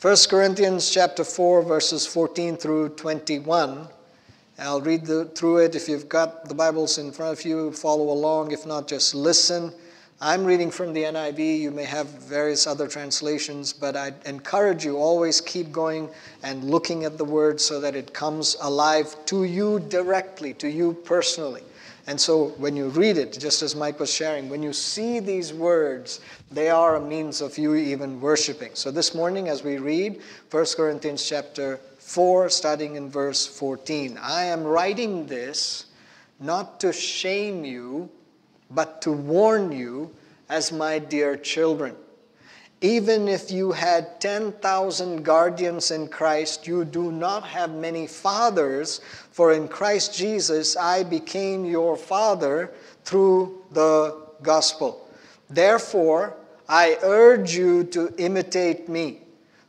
1 Corinthians chapter 4 verses 14 through 21. I'll read the, through it. If you've got the Bibles in front of you, follow along. If not, just listen. I'm reading from the NIV. You may have various other translations, but I encourage you always keep going and looking at the word so that it comes alive to you directly, to you personally. And so when you read it, just as Mike was sharing, when you see these words, they are a means of you even worshiping. So this morning, as we read 1 Corinthians chapter 4, starting in verse 14, I am writing this not to shame you but to warn you as my dear children. Even if you had 10,000 guardians in Christ, you do not have many fathers, for in Christ Jesus I became your father through the gospel. Therefore, I urge you to imitate me.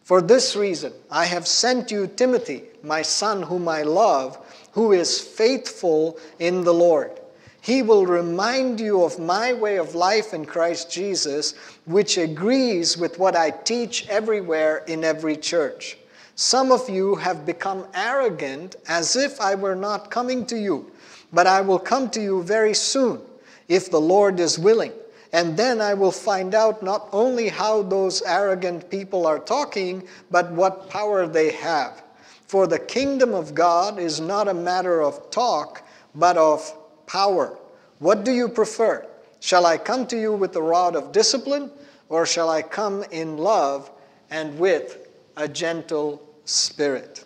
For this reason, I have sent you Timothy, my son, whom I love, who is faithful in the Lord. He will remind you of my way of life in Christ Jesus, which agrees with what I teach everywhere in every church. Some of you have become arrogant as if I were not coming to you, but I will come to you very soon, if the Lord is willing. And then I will find out not only how those arrogant people are talking, but what power they have. For the kingdom of God is not a matter of talk, but of power. What do you prefer? Shall I come to you with the rod of discipline, or shall I come in love and with a gentle spirit?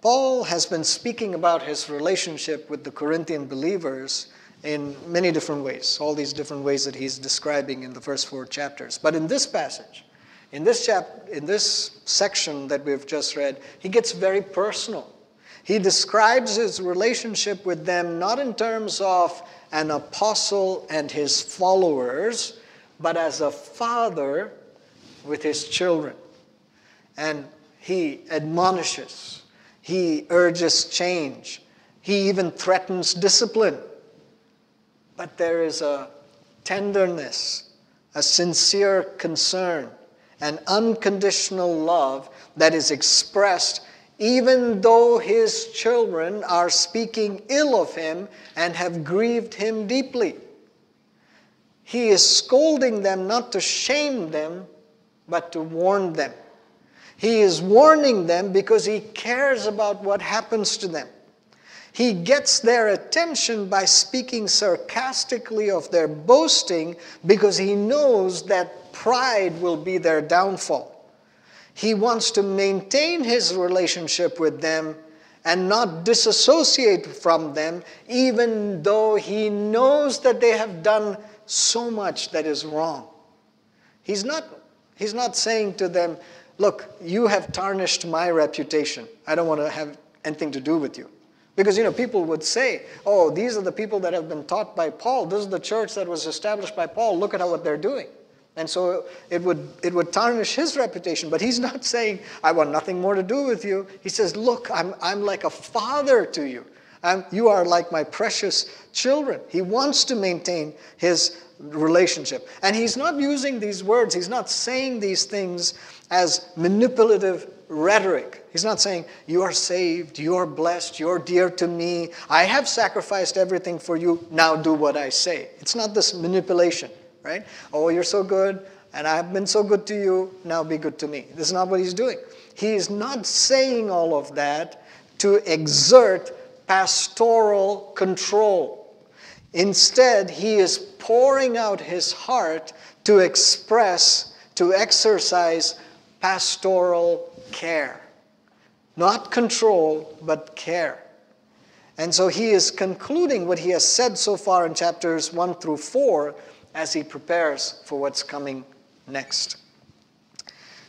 Paul has been speaking about his relationship with the Corinthian believers in many different ways, all these different ways that he's describing in the first four chapters. But in this passage, in this chap in this section that we've just read, he gets very personal. He describes his relationship with them not in terms of an apostle and his followers, but as a father with his children. And he admonishes, he urges change, he even threatens discipline. But there is a tenderness, a sincere concern, an unconditional love that is expressed even though his children are speaking ill of him and have grieved him deeply. He is scolding them not to shame them, but to warn them. He is warning them because he cares about what happens to them. He gets their attention by speaking sarcastically of their boasting because he knows that pride will be their downfall. He wants to maintain his relationship with them and not disassociate from them, even though he knows that they have done so much that is wrong. He's not, he's not saying to them, Look, you have tarnished my reputation. I don't want to have anything to do with you. Because, you know, people would say, oh, these are the people that have been taught by Paul. This is the church that was established by Paul. Look at what they're doing. And so it would, it would tarnish his reputation. But he's not saying, I want nothing more to do with you. He says, Look, I'm, I'm like a father to you. I'm, you are like my precious children. He wants to maintain his relationship. And he's not using these words, he's not saying these things as manipulative rhetoric. He's not saying, You are saved, you are blessed, you're dear to me, I have sacrificed everything for you, now do what I say. It's not this manipulation right? Oh, you're so good, and I've been so good to you, now be good to me. This is not what he's doing. He is not saying all of that to exert pastoral control. Instead, he is pouring out his heart to express, to exercise pastoral care. Not control, but care. And so he is concluding what he has said so far in chapters 1 through 4 as he prepares for what's coming next.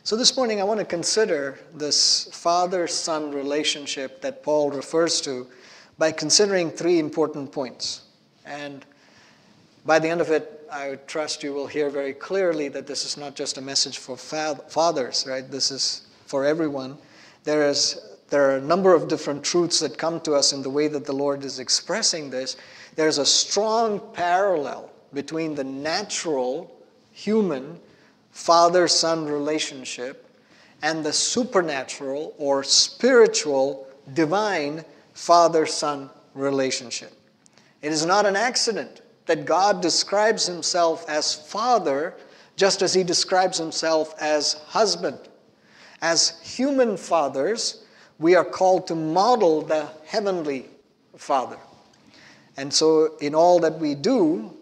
So, this morning I want to consider this father son relationship that Paul refers to by considering three important points. And by the end of it, I trust you will hear very clearly that this is not just a message for fathers, right? This is for everyone. There, is, there are a number of different truths that come to us in the way that the Lord is expressing this. There's a strong parallel between the natural human father son relationship and the supernatural or spiritual, divine father son relationship. It is not an accident that God describes himself as father just as he describes himself as husband. As human fathers, we are called to model the heavenly father. And so, in all that we do,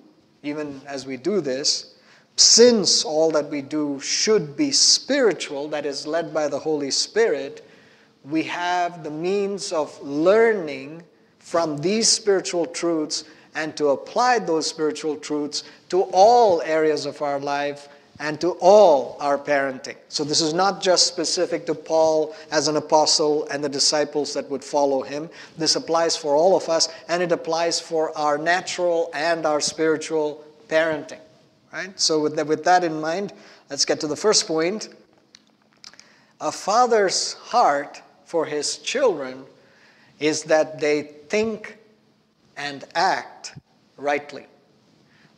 even as we do this, since all that we do should be spiritual, that is led by the Holy Spirit, we have the means of learning from these spiritual truths and to apply those spiritual truths to all areas of our life and to all our parenting. So, this is not just specific to Paul as an apostle and the disciples that would follow him. This applies for all of us, and it applies for our natural and our spiritual parenting. Right? So, with that, with that in mind, let's get to the first point. A father's heart for his children is that they think and act rightly.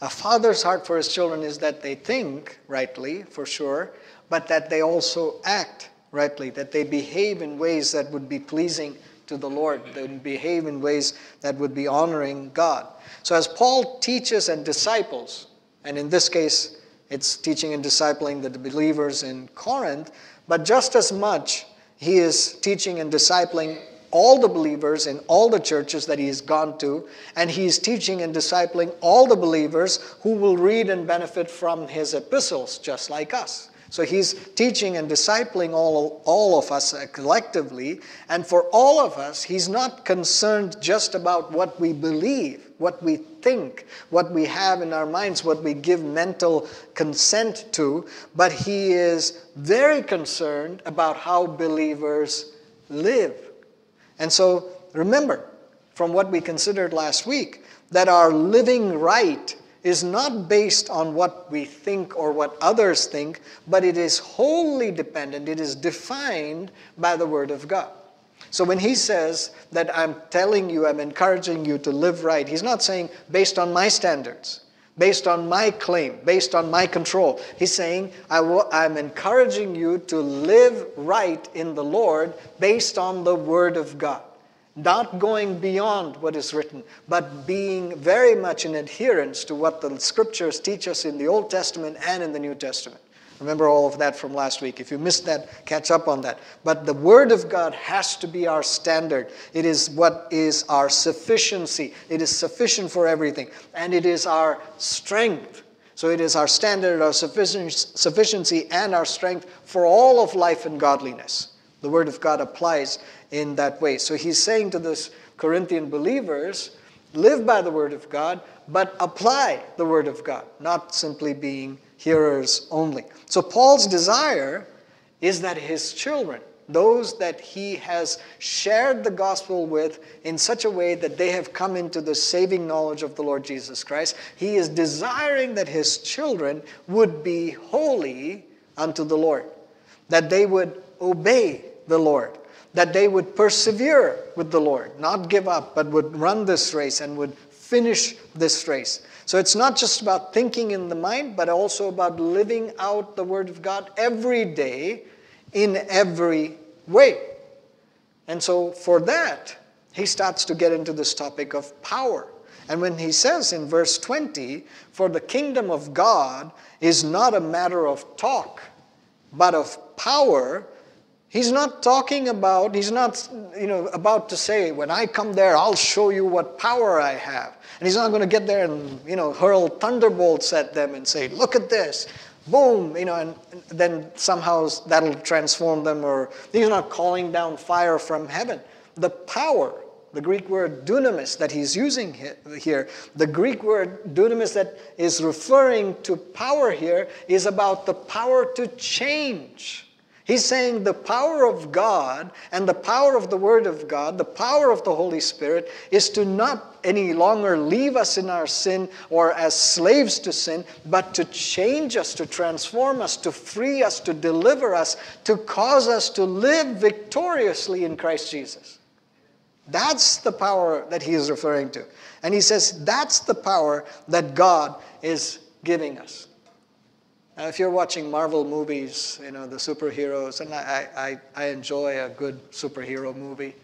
A father's heart for his children is that they think rightly, for sure, but that they also act rightly, that they behave in ways that would be pleasing to the Lord, they behave in ways that would be honoring God. So, as Paul teaches and disciples, and in this case, it's teaching and discipling the believers in Corinth, but just as much, he is teaching and discipling all the believers in all the churches that he has gone to, and he's teaching and discipling all the believers who will read and benefit from his epistles, just like us. So he's teaching and discipling all, all of us collectively. And for all of us, he's not concerned just about what we believe, what we think, what we have in our minds, what we give mental consent to, but he is very concerned about how believers live. And so remember from what we considered last week that our living right is not based on what we think or what others think, but it is wholly dependent, it is defined by the Word of God. So when he says that I'm telling you, I'm encouraging you to live right, he's not saying based on my standards, based on my claim, based on my control. He's saying I am encouraging you to live right in the Lord based on the Word of God not going beyond what is written, but being very much in adherence to what the scriptures teach us in the Old Testament and in the New Testament. Remember all of that from last week. If you missed that, catch up on that. But the Word of God has to be our standard. It is what is our sufficiency. It is sufficient for everything. And it is our strength. So it is our standard, our sufficiency, and our strength for all of life and godliness. The Word of God applies in that way. So he's saying to this Corinthian believers, live by the Word of God, but apply the Word of God, not simply being hearers only. So Paul's desire is that his children, those that he has shared the gospel with in such a way that they have come into the saving knowledge of the Lord Jesus Christ, he is desiring that his children would be holy unto the Lord, that they would obey the Lord, that they would persevere with the Lord, not give up, but would run this race and would finish this race. So it's not just about thinking in the mind, but also about living out the Word of God every day in every way. And so for that, he starts to get into this topic of power. And when he says in verse 20, For the kingdom of God is not a matter of talk, but of power, He's not talking about, he's not, you know, about to say, when I come there, I'll show you what power I have. And he's not going to get there and, you know, hurl thunderbolts at them and say, look at this, boom, you know, and, and then somehow that'll transform them. Or he's not calling down fire from heaven. The power, the Greek word dunamis that he's using here, the Greek word dunamis that is referring to power here is about the power to change He's saying the power of God and the power of the Word of God, the power of the Holy Spirit, is to not any longer leave us in our sin or as slaves to sin, but to change us, to transform us, to free us, to deliver us, to cause us to live victoriously in Christ Jesus. That's the power that he is referring to. And he says that's the power that God is giving us. Now, if you're watching Marvel movies, you know, the superheroes, and I, I, I enjoy a good superhero movie,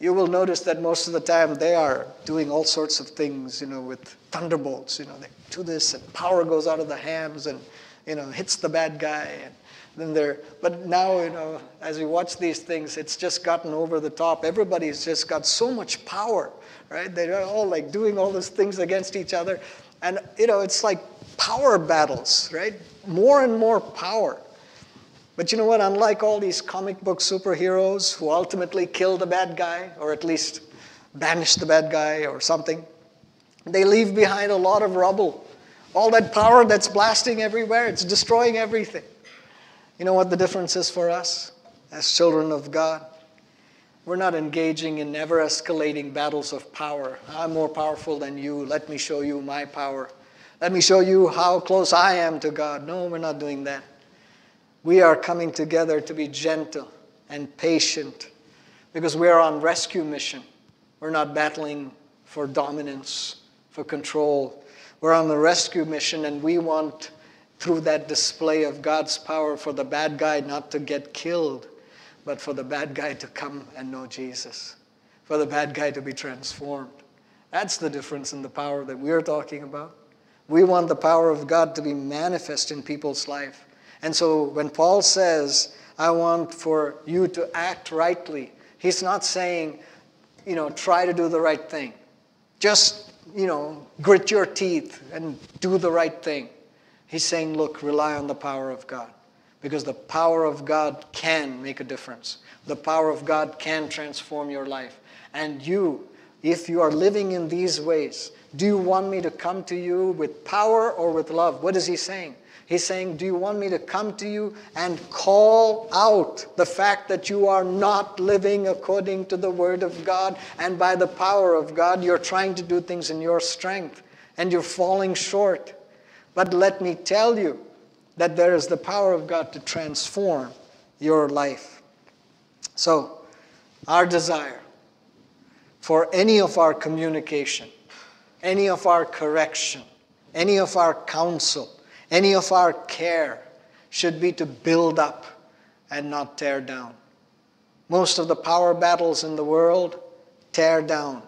you will notice that most of the time they are doing all sorts of things, you know, with thunderbolts. You know, they do this and power goes out of the hands and, you know, hits the bad guy. And then they're, but now, you know, as we watch these things, it's just gotten over the top. Everybody's just got so much power, right? They're all like doing all these things against each other. And, you know, it's like power battles, right? More and more power. But you know what? Unlike all these comic book superheroes who ultimately kill the bad guy, or at least banish the bad guy or something, they leave behind a lot of rubble. All that power that's blasting everywhere, it's destroying everything. You know what the difference is for us as children of God? We're not engaging in ever escalating battles of power. I'm more powerful than you. Let me show you my power. Let me show you how close I am to God. No, we're not doing that. We are coming together to be gentle and patient because we are on rescue mission. We're not battling for dominance, for control. We're on the rescue mission and we want through that display of God's power for the bad guy not to get killed, but for the bad guy to come and know Jesus, for the bad guy to be transformed. That's the difference in the power that we're talking about. We want the power of God to be manifest in people's life. And so when Paul says, I want for you to act rightly, he's not saying, you know, try to do the right thing. Just, you know, grit your teeth and do the right thing. He's saying, look, rely on the power of God. Because the power of God can make a difference. The power of God can transform your life. And you, if you are living in these ways, do you want me to come to you with power or with love? What is he saying? He's saying, Do you want me to come to you and call out the fact that you are not living according to the Word of God and by the power of God? You're trying to do things in your strength and you're falling short. But let me tell you that there is the power of God to transform your life. So, our desire for any of our communication any of our correction, any of our counsel, any of our care should be to build up and not tear down. Most of the power battles in the world tear down.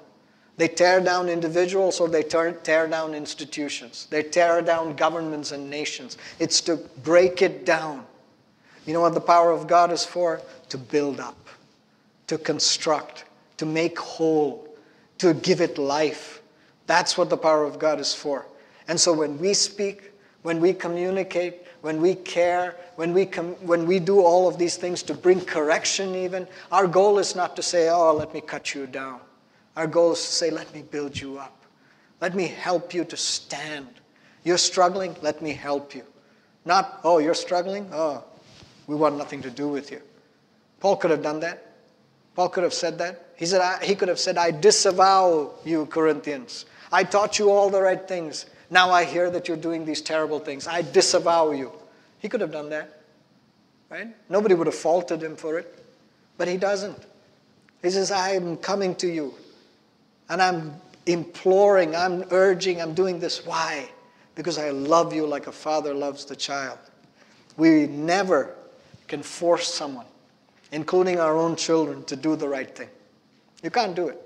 They tear down individuals or they tear down institutions. They tear down governments and nations. It's to break it down. You know what the power of God is for? To build up, to construct, to make whole, to give it life. That's what the power of God is for. And so when we speak, when we communicate, when we care, when we, com- when we do all of these things to bring correction, even, our goal is not to say, oh, let me cut you down. Our goal is to say, let me build you up. Let me help you to stand. You're struggling, let me help you. Not, oh, you're struggling? Oh, we want nothing to do with you. Paul could have done that. Paul could have said that. He, said, he could have said, I disavow you, Corinthians. I taught you all the right things. Now I hear that you're doing these terrible things. I disavow you. He could have done that, right? Nobody would have faulted him for it, but he doesn't. He says, I'm coming to you and I'm imploring, I'm urging, I'm doing this. Why? Because I love you like a father loves the child. We never can force someone, including our own children, to do the right thing. You can't do it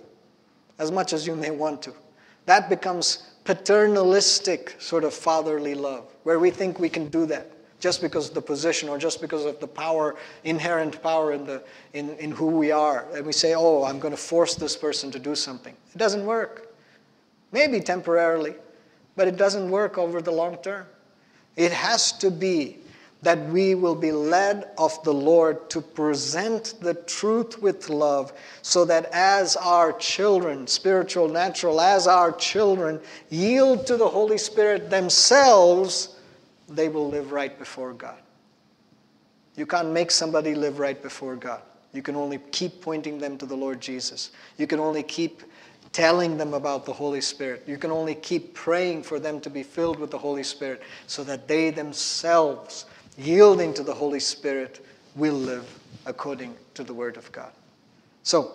as much as you may want to. That becomes paternalistic sort of fatherly love, where we think we can do that just because of the position or just because of the power, inherent power in, the, in, in who we are. And we say, oh, I'm going to force this person to do something. It doesn't work. Maybe temporarily, but it doesn't work over the long term. It has to be that we will be led of the Lord to present the truth with love, so that as our children, spiritual, natural, as our children yield to the Holy Spirit themselves, they will live right before God. You can't make somebody live right before God. You can only keep pointing them to the Lord Jesus. You can only keep telling them about the Holy Spirit. You can only keep praying for them to be filled with the Holy Spirit so that they themselves yielding to the Holy Spirit, will live according to the Word of God. So,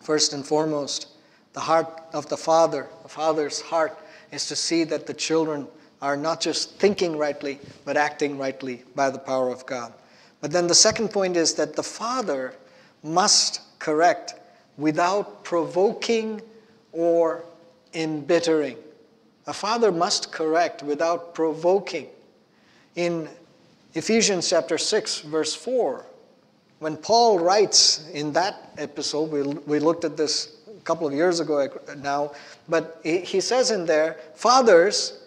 first and foremost, the heart of the Father, the Father's heart, is to see that the children are not just thinking rightly, but acting rightly by the power of God. But then the second point is that the father must correct without provoking or embittering. A father must correct without provoking. In Ephesians chapter 6, verse 4, when Paul writes in that episode, we, we looked at this a couple of years ago now, but he, he says in there, Fathers,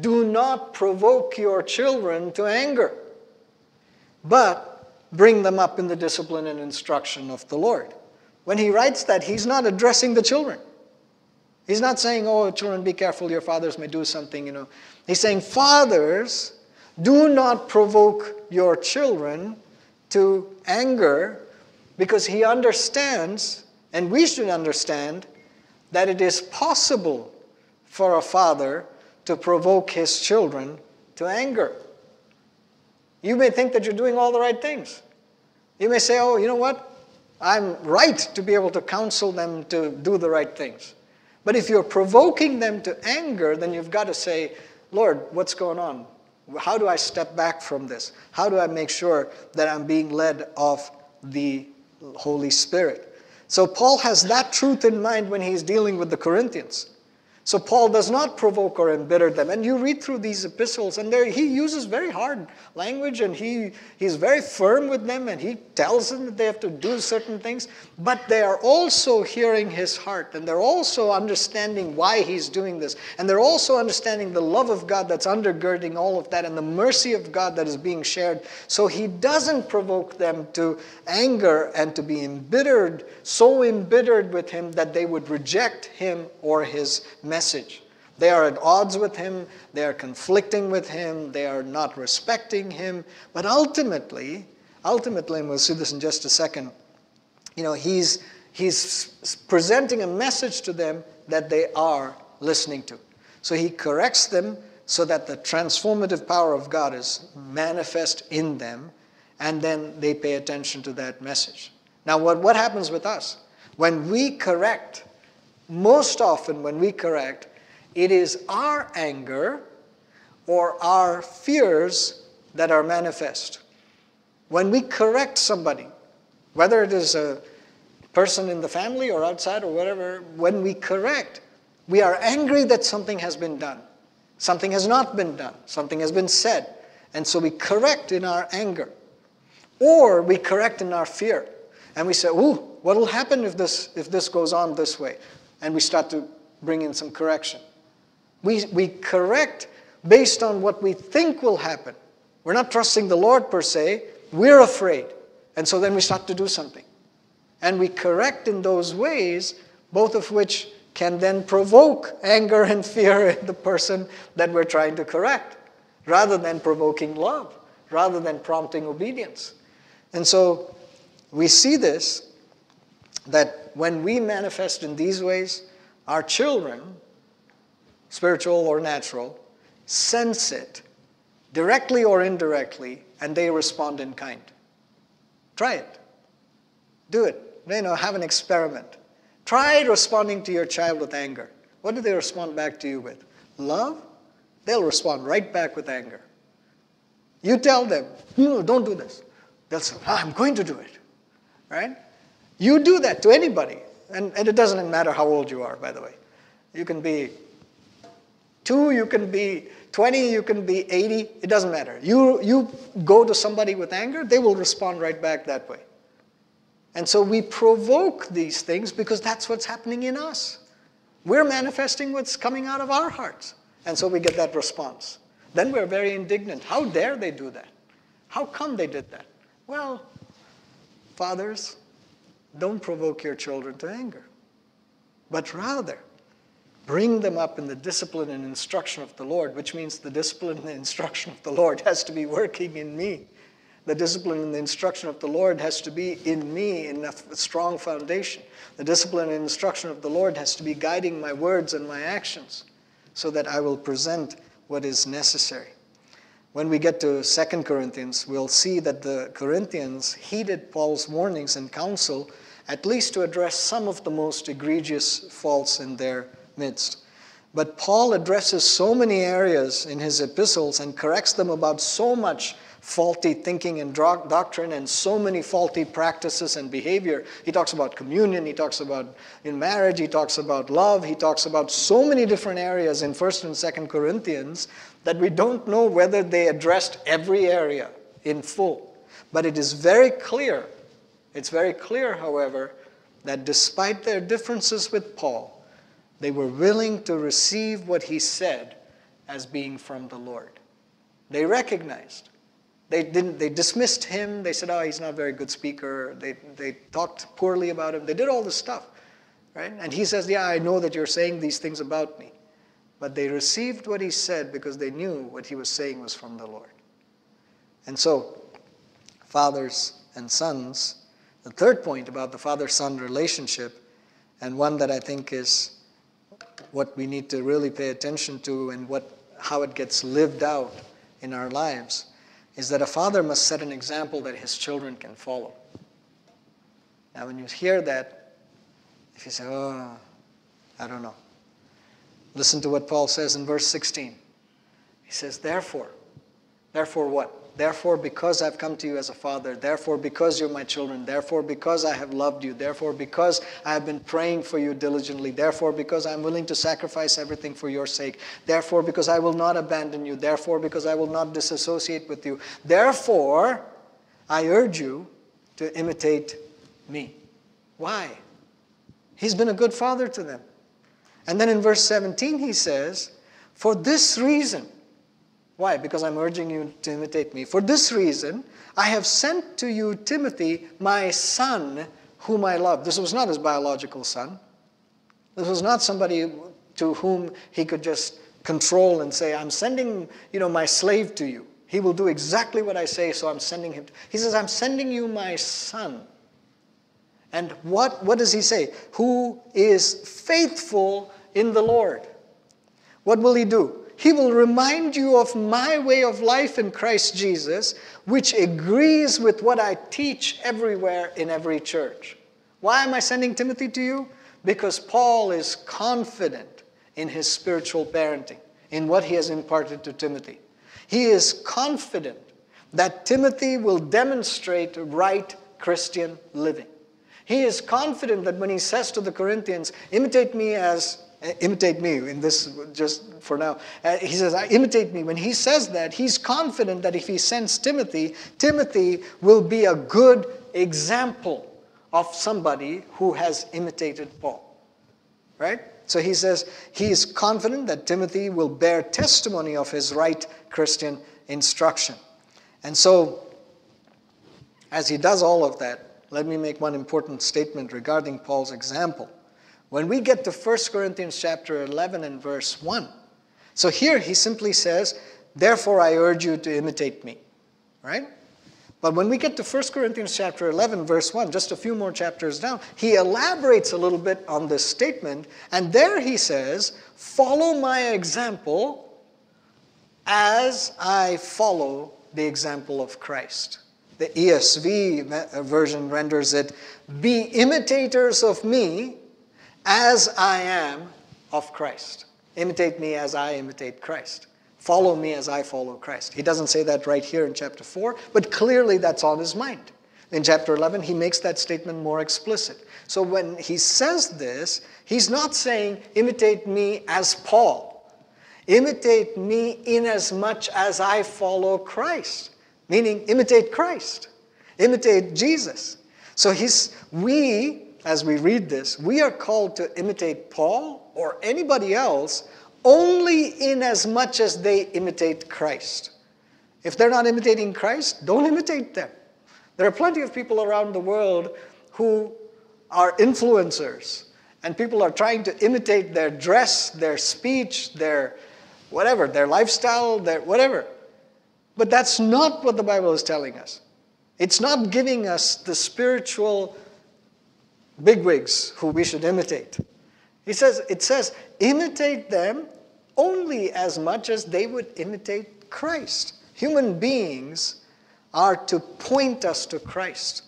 do not provoke your children to anger, but bring them up in the discipline and instruction of the Lord. When he writes that, he's not addressing the children. He's not saying, oh, children, be careful, your fathers may do something, you know. He's saying, fathers, do not provoke your children to anger because he understands, and we should understand, that it is possible for a father to provoke his children to anger. You may think that you're doing all the right things. You may say, oh, you know what? I'm right to be able to counsel them to do the right things. But if you're provoking them to anger, then you've got to say, Lord, what's going on? How do I step back from this? How do I make sure that I'm being led of the Holy Spirit? So Paul has that truth in mind when he's dealing with the Corinthians. So Paul does not provoke or embitter them. And you read through these epistles, and there he uses very hard language, and he, he's very firm with them, and he tells them that they have to do certain things. But they are also hearing his heart, and they're also understanding why he's doing this. And they're also understanding the love of God that's undergirding all of that, and the mercy of God that is being shared. So he doesn't provoke them to anger and to be embittered, so embittered with him that they would reject him or his message message. They are at odds with him, they are conflicting with him, they are not respecting him. But ultimately, ultimately, and we'll see this in just a second, you know, he's, he's presenting a message to them that they are listening to. So he corrects them so that the transformative power of God is manifest in them, and then they pay attention to that message. Now, what, what happens with us? When we correct, most often when we correct, it is our anger or our fears that are manifest. When we correct somebody, whether it is a person in the family or outside or whatever, when we correct, we are angry that something has been done. Something has not been done. Something has been said. And so we correct in our anger. Or we correct in our fear. And we say, ooh, what will happen if this, if this goes on this way? And we start to bring in some correction. We, we correct based on what we think will happen. We're not trusting the Lord per se, we're afraid. And so then we start to do something. And we correct in those ways, both of which can then provoke anger and fear in the person that we're trying to correct, rather than provoking love, rather than prompting obedience. And so we see this that when we manifest in these ways, our children, spiritual or natural, sense it directly or indirectly, and they respond in kind. Try it. Do it. You know, have an experiment. Try responding to your child with anger. What do they respond back to you with? Love? They'll respond right back with anger. You tell them, no, don't do this. They'll say, I'm going to do it. Right? You do that to anybody. And, and it doesn't matter how old you are, by the way. You can be two, you can be 20, you can be 80, it doesn't matter. You, you go to somebody with anger, they will respond right back that way. And so we provoke these things because that's what's happening in us. We're manifesting what's coming out of our hearts. And so we get that response. Then we're very indignant. How dare they do that? How come they did that? Well, fathers, don't provoke your children to anger, but rather bring them up in the discipline and instruction of the Lord, which means the discipline and the instruction of the Lord has to be working in me. The discipline and the instruction of the Lord has to be in me in a strong foundation. The discipline and instruction of the Lord has to be guiding my words and my actions so that I will present what is necessary. When we get to 2 Corinthians, we'll see that the Corinthians heeded Paul's warnings and counsel at least to address some of the most egregious faults in their midst. But Paul addresses so many areas in his epistles and corrects them about so much faulty thinking and doctrine and so many faulty practices and behavior. He talks about communion, he talks about in marriage, he talks about love, he talks about so many different areas in 1st and 2nd Corinthians that we don't know whether they addressed every area in full. But it is very clear, it's very clear, however, that despite their differences with Paul, they were willing to receive what he said as being from the Lord. They recognized they didn't. They dismissed him. They said, "Oh, he's not a very good speaker." They they talked poorly about him. They did all this stuff, right? And he says, "Yeah, I know that you're saying these things about me," but they received what he said because they knew what he was saying was from the Lord. And so, fathers and sons. The third point about the father-son relationship, and one that I think is what we need to really pay attention to, and what how it gets lived out in our lives is that a father must set an example that his children can follow. Now, when you hear that, if you say, oh, I don't know, listen to what Paul says in verse 16. He says, therefore, therefore what? Therefore, because I've come to you as a father, therefore, because you're my children, therefore, because I have loved you, therefore, because I have been praying for you diligently, therefore, because I'm willing to sacrifice everything for your sake, therefore, because I will not abandon you, therefore, because I will not disassociate with you, therefore, I urge you to imitate me. Why? He's been a good father to them. And then in verse 17, he says, For this reason, why? Because I'm urging you to imitate me. For this reason, I have sent to you Timothy, my son, whom I love. This was not his biological son. This was not somebody to whom he could just control and say, I'm sending, you know, my slave to you. He will do exactly what I say, so I'm sending him. He says, I'm sending you my son. And what, what does he say? Who is faithful in the Lord. What will he do? He will remind you of my way of life in Christ Jesus, which agrees with what I teach everywhere in every church. Why am I sending Timothy to you? Because Paul is confident in his spiritual parenting, in what he has imparted to Timothy. He is confident that Timothy will demonstrate right Christian living. He is confident that when he says to the Corinthians, imitate me as imitate me in this just for now. Uh, he says imitate me. When he says that he's confident that if he sends timothy timothy will be a good example of somebody who has imitated paul right? So he says he is confident that timothy will bear testimony of his right christian instruction. And so as he does all of that let me make one important statement regarding paul's example when we get to 1 Corinthians chapter 11 and verse 1, so here he simply says, Therefore I urge you to imitate me. Right? But when we get to 1 Corinthians chapter 11, verse 1, just a few more chapters down, he elaborates a little bit on this statement, and there he says, Follow my example as I follow the example of Christ. The ESV uh, version renders it, Be imitators of me as I am of Christ. Imitate me as I imitate Christ. Follow me as I follow Christ. He doesn't say that right here in chapter 4, but clearly that's on his mind. In chapter 11, he makes that statement more explicit. So when he says this, he's not saying, imitate me as Paul. Imitate me in as much as I follow Christ, meaning imitate Christ, imitate Jesus. So he's, we as we read this, we are called to imitate Paul or anybody else only in as much as they imitate Christ. If they're not imitating Christ, don't imitate them. There are plenty of people around the world who are influencers, and people are trying to imitate their dress, their speech, their whatever, their lifestyle, their whatever. But that's not what the Bible is telling us. It's not giving us the spiritual bigwigs who we should imitate. He says, it says, imitate them only as much as they would imitate Christ. Human beings are to point us to Christ.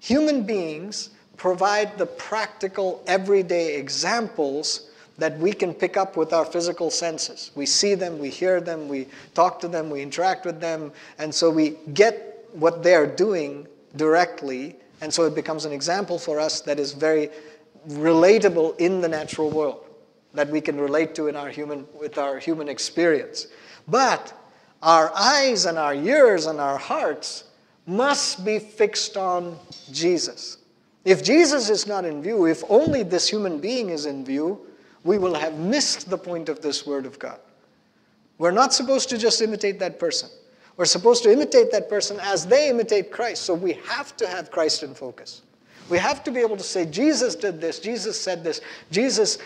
Human beings provide the practical, everyday examples that we can pick up with our physical senses. We see them, we hear them, we talk to them, we interact with them, and so we get what they're doing directly, and so it becomes an example for us that is very relatable in the natural world, that we can relate to in our human, with our human experience. But our eyes and our ears and our hearts must be fixed on Jesus. If Jesus is not in view, if only this human being is in view, we will have missed the point of this Word of God. We're not supposed to just imitate that person. We're supposed to imitate that person as they imitate Christ. So we have to have Christ in focus. We have to be able to say, Jesus did this, Jesus said this, Jesus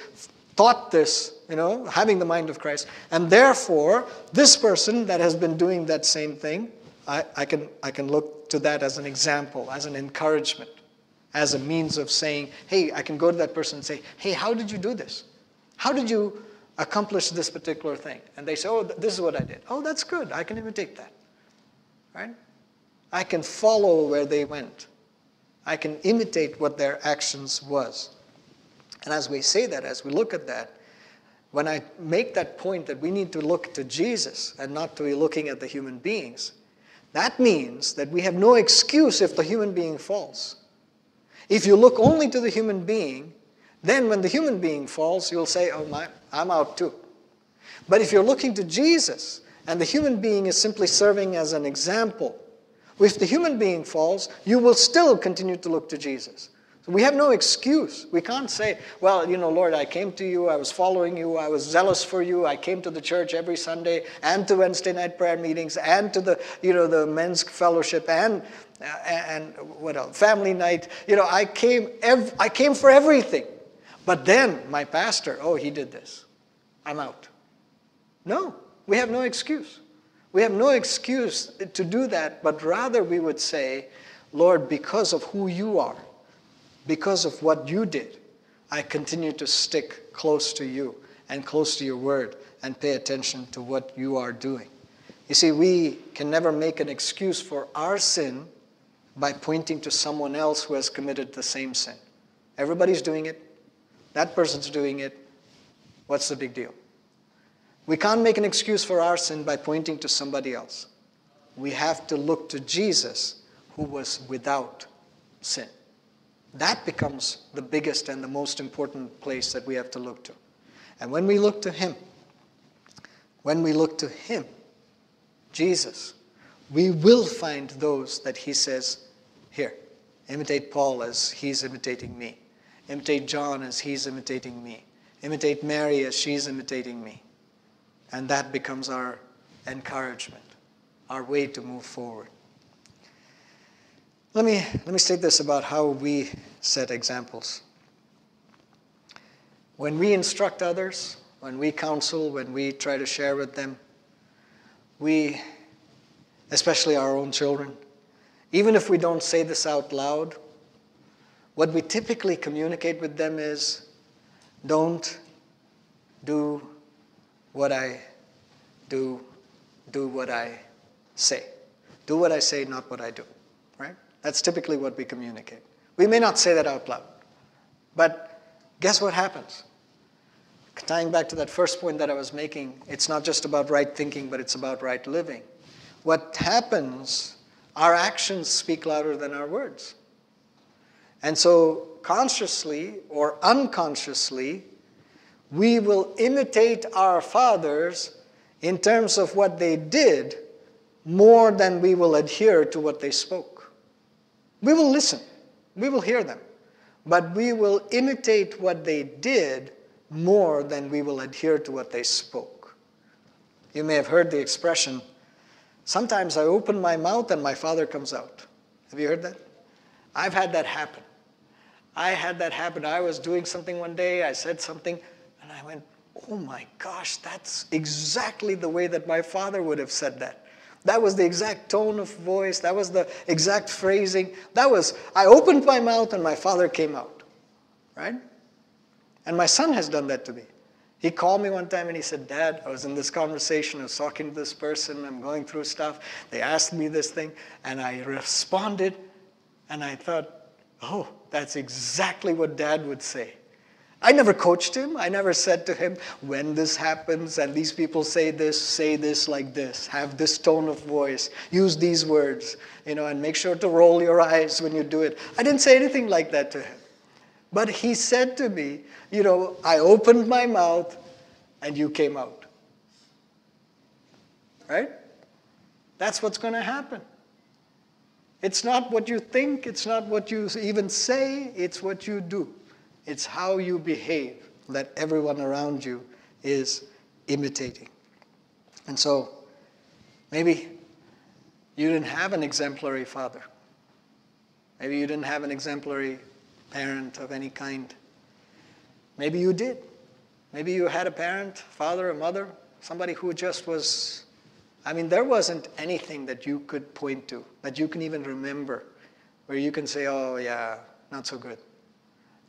taught this, you know, having the mind of Christ. And therefore, this person that has been doing that same thing, I, I, can, I can look to that as an example, as an encouragement, as a means of saying, hey, I can go to that person and say, hey, how did you do this? How did you accomplish this particular thing? And they say, oh, this is what I did. Oh, that's good. I can imitate that. Right? I can follow where they went. I can imitate what their actions was. And as we say that, as we look at that, when I make that point that we need to look to Jesus and not to be looking at the human beings, that means that we have no excuse if the human being falls. If you look only to the human being, then when the human being falls, you'll say, oh, my, I'm out too. But if you're looking to Jesus and the human being is simply serving as an example, if the human being falls, you will still continue to look to Jesus. So we have no excuse. We can't say, well, you know, Lord, I came to you, I was following you, I was zealous for you, I came to the church every Sunday and to Wednesday night prayer meetings and to the, you know, the men's fellowship and uh, and what else? Family night. You know, I came, ev- I came for everything. But then my pastor, oh, he did this. I'm out. No, we have no excuse. We have no excuse to do that, but rather we would say, Lord, because of who you are, because of what you did, I continue to stick close to you and close to your word and pay attention to what you are doing. You see, we can never make an excuse for our sin by pointing to someone else who has committed the same sin. Everybody's doing it. That person's doing it. What's the big deal? We can't make an excuse for our sin by pointing to somebody else. We have to look to Jesus, who was without sin. That becomes the biggest and the most important place that we have to look to. And when we look to Him, when we look to Him, Jesus, we will find those that He says, Here, imitate Paul as he's imitating me. Imitate John as he's imitating me. Imitate Mary as she's imitating me. And that becomes our encouragement, our way to move forward. Let me, let me state this about how we set examples. When we instruct others, when we counsel, when we try to share with them, we, especially our own children, even if we don't say this out loud, what we typically communicate with them is don't do what I do, do what I say. Do what I say, not what I do. Right? That's typically what we communicate. We may not say that out loud, but guess what happens? Tying back to that first point that I was making, it's not just about right thinking, but it's about right living. What happens, our actions speak louder than our words. And so, consciously or unconsciously, we will imitate our fathers in terms of what they did more than we will adhere to what they spoke. We will listen, we will hear them, but we will imitate what they did more than we will adhere to what they spoke. You may have heard the expression, sometimes I open my mouth and my father comes out. Have you heard that? I've had that happen. I had that happen. I was doing something one day, I said something, and I went, oh my gosh, that's exactly the way that my father would have said that. That was the exact tone of voice, that was the exact phrasing. That was, I opened my mouth and my father came out, right? And my son has done that to me. He called me one time and he said, Dad, I was in this conversation, I was talking to this person, I'm going through stuff. They asked me this thing, and I responded, and I thought, oh, that's exactly what dad would say. I never coached him. I never said to him, when this happens and these people say this, say this like this. Have this tone of voice. Use these words, you know, and make sure to roll your eyes when you do it. I didn't say anything like that to him. But he said to me, you know, I opened my mouth and you came out. Right? That's what's going to happen. It's not what you think, it's not what you even say, it's what you do. It's how you behave that everyone around you is imitating. And so, maybe you didn't have an exemplary father. Maybe you didn't have an exemplary parent of any kind. Maybe you did. Maybe you had a parent, father, a mother, somebody who just was. I mean, there wasn't anything that you could point to, that you can even remember, where you can say, oh, yeah, not so good.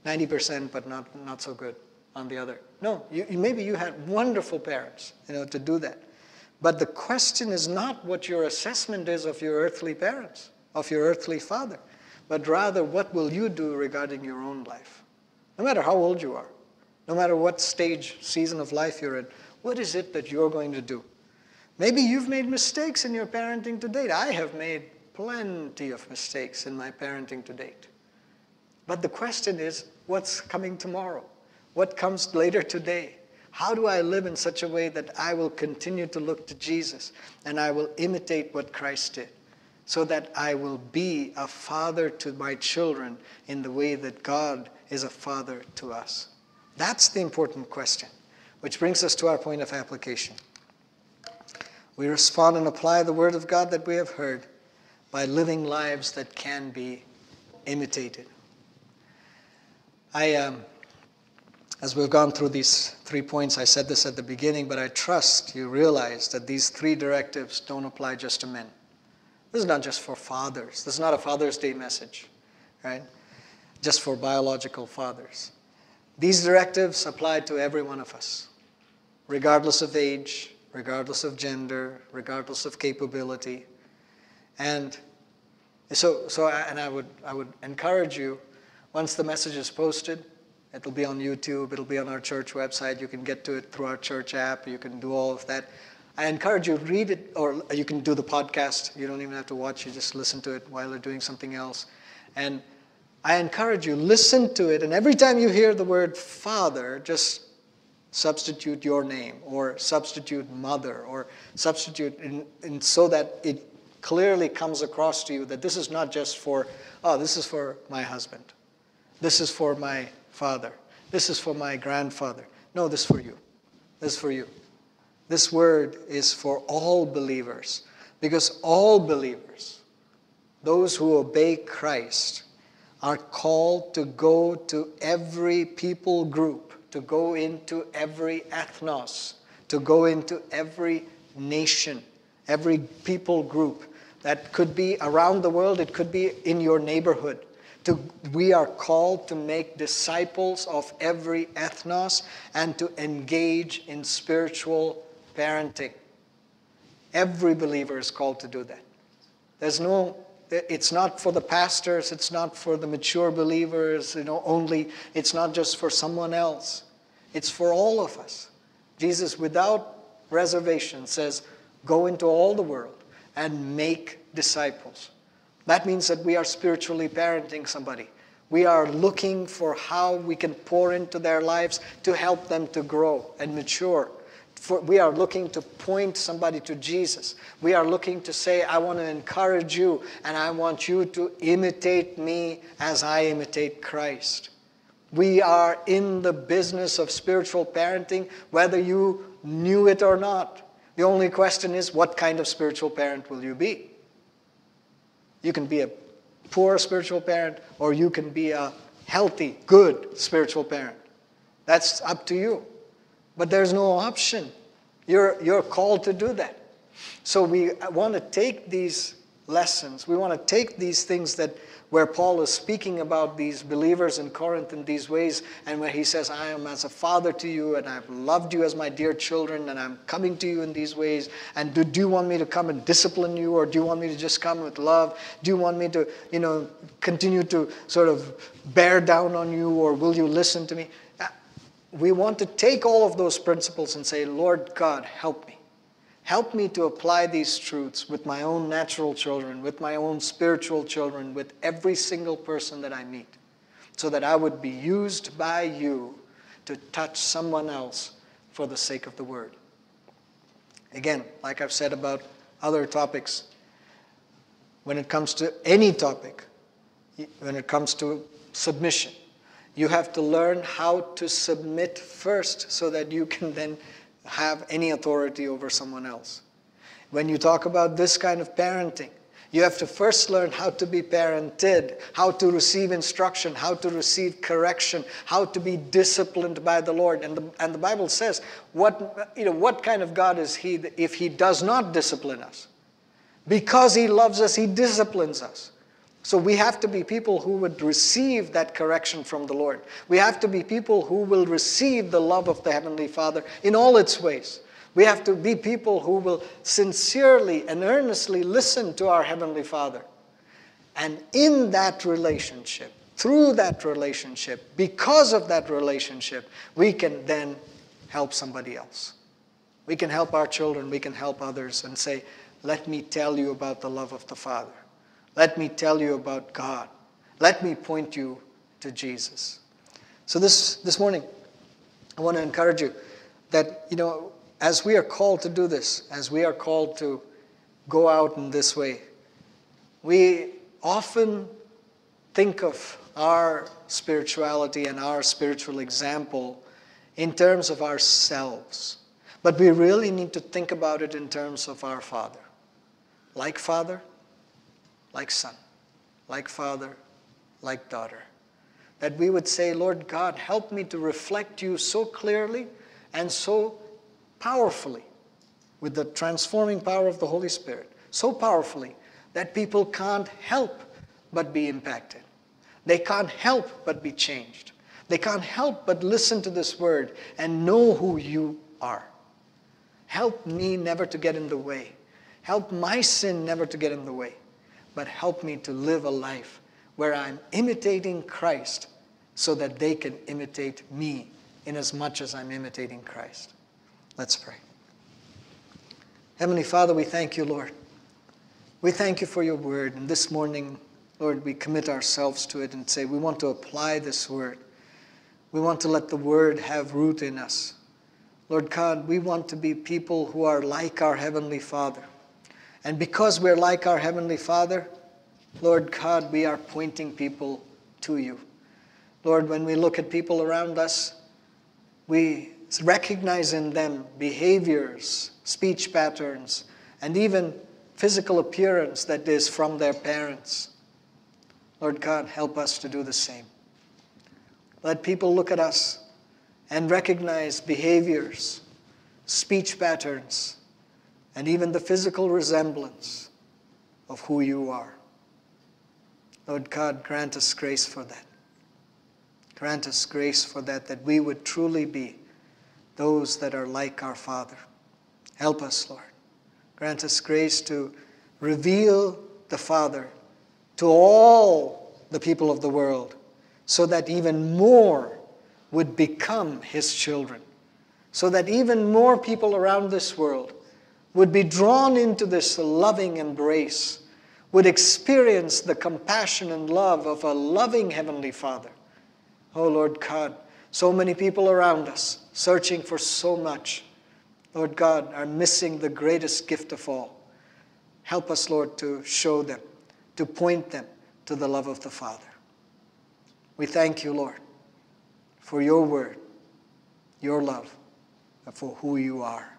90%, but not, not so good on the other. No, you, maybe you had wonderful parents, you know, to do that. But the question is not what your assessment is of your earthly parents, of your earthly father, but rather what will you do regarding your own life? No matter how old you are, no matter what stage, season of life you're in, what is it that you're going to do? Maybe you've made mistakes in your parenting to date. I have made plenty of mistakes in my parenting to date. But the question is, what's coming tomorrow? What comes later today? How do I live in such a way that I will continue to look to Jesus and I will imitate what Christ did so that I will be a father to my children in the way that God is a father to us? That's the important question, which brings us to our point of application. We respond and apply the word of God that we have heard by living lives that can be imitated. I, um, as we've gone through these three points, I said this at the beginning, but I trust you realize that these three directives don't apply just to men. This is not just for fathers. This is not a Father's Day message, right? Just for biological fathers. These directives apply to every one of us, regardless of age, regardless of gender, regardless of capability. And so, so I, and I would, I would encourage you once the message is posted, it'll be on YouTube, it'll be on our church website. You can get to it through our church app. You can do all of that. I encourage you read it, or you can do the podcast. You don't even have to watch. You just listen to it while you're doing something else. And I encourage you listen to it, and every time you hear the word Father, just substitute your name, or substitute Mother, or substitute in, in so that it clearly comes across to you that this is not just for, oh, this is for my husband this is for my father. This is for my grandfather. No, this is for you. This is for you. This word is for all believers because all believers, those who obey Christ, are called to go to every people group, to go into every ethnos, to go into every nation, every people group. That could be around the world, it could be in your neighborhood. To, we are called to make disciples of every ethnos and to engage in spiritual parenting. Every believer is called to do that. There's no, it's not for the pastors, it's not for the mature believers, you know, only, it's not just for someone else. It's for all of us. Jesus, without reservation, says, Go into all the world and make disciples. That means that we are spiritually parenting somebody. We are looking for how we can pour into their lives to help them to grow and mature. For, we are looking to point somebody to Jesus. We are looking to say, I want to encourage you and I want you to imitate me as I imitate Christ. We are in the business of spiritual parenting, whether you knew it or not. The only question is, what kind of spiritual parent will you be? You can be a poor spiritual parent, or you can be a healthy, good spiritual parent. That's up to you. But there's no option. You're, you're called to do that. So we want to take these lessons, we want to take these things that where Paul is speaking about these believers in Corinth in these ways, and where he says, I am as a father to you, and I've loved you as my dear children, and I'm coming to you in these ways. And do, do you want me to come and discipline you, or do you want me to just come with love? Do you want me to, you know, continue to sort of bear down on you, or will you listen to me? Uh, we want to take all of those principles and say, Lord God, help me. Help me to apply these truths with my own natural children, with my own spiritual children, with every single person that I meet, so that I would be used by you to touch someone else for the sake of the word. Again, like I've said about other topics, when it comes to any topic, when it comes to submission, you have to learn how to submit first so that you can then have any authority over someone else. When you talk about this kind of parenting, you have to first learn how to be parented, how to receive instruction, how to receive correction, how to be disciplined by the Lord. And the, and the Bible says, what, you know, what kind of God is He if He does not discipline us? Because He loves us, He disciplines us. So we have to be people who would receive that correction from the Lord. We have to be people who will receive the love of the Heavenly Father in all its ways. We have to be people who will sincerely and earnestly listen to our Heavenly Father. And in that relationship, through that relationship, because of that relationship, we can then help somebody else. We can help our children, we can help others, and say, Let me tell you about the love of the Father. Let me tell you about God. Let me point you to Jesus. So this, this morning, I want to encourage you that, you know, as we are called to do this, as we are called to go out in this way, we often think of our spirituality and our spiritual example in terms of ourselves. But we really need to think about it in terms of our Father. Like Father, like Son, like Father, like daughter. That we would say, Lord God, help me to reflect you so clearly and so powerfully with the transforming power of the Holy Spirit, so powerfully that people can't help but be impacted. They can't help but be changed. They can't help but listen to this word and know who you are. Help me never to get in the way. Help my sin never to get in the way. But help me to live a life where I'm imitating Christ so that they can imitate me in as much as I'm imitating Christ. Let's pray. Heavenly Father, we thank you, Lord. We thank you for your word. And this morning, Lord, we commit ourselves to it and say we want to apply this word. We want to let the word have root in us. Lord God, we want to be people who are like our Heavenly Father. And because we're like our Heavenly Father, Lord God, we are pointing people to you. Lord, when we look at people around us, we recognize in them behaviors, speech patterns, and even physical appearance that is from their parents. Lord God, help us to do the same. Let people look at us and recognize behaviors, speech patterns, and even the physical resemblance of who you are. Lord God, grant us grace for that. Grant us grace for that, that we would truly be those that are like our Father. Help us, Lord. Grant us grace to reveal the Father to all the people of the world so that even more would become His children, so that even more people around this world would be drawn into this loving embrace, would experience the compassion and love of a loving Heavenly Father. Oh Lord God, so many people around us searching for so much, Lord God, are missing the greatest gift of all. Help us, Lord, to show them, to point them to the love of the Father. We thank you, Lord, for your word, your love, and for who you are.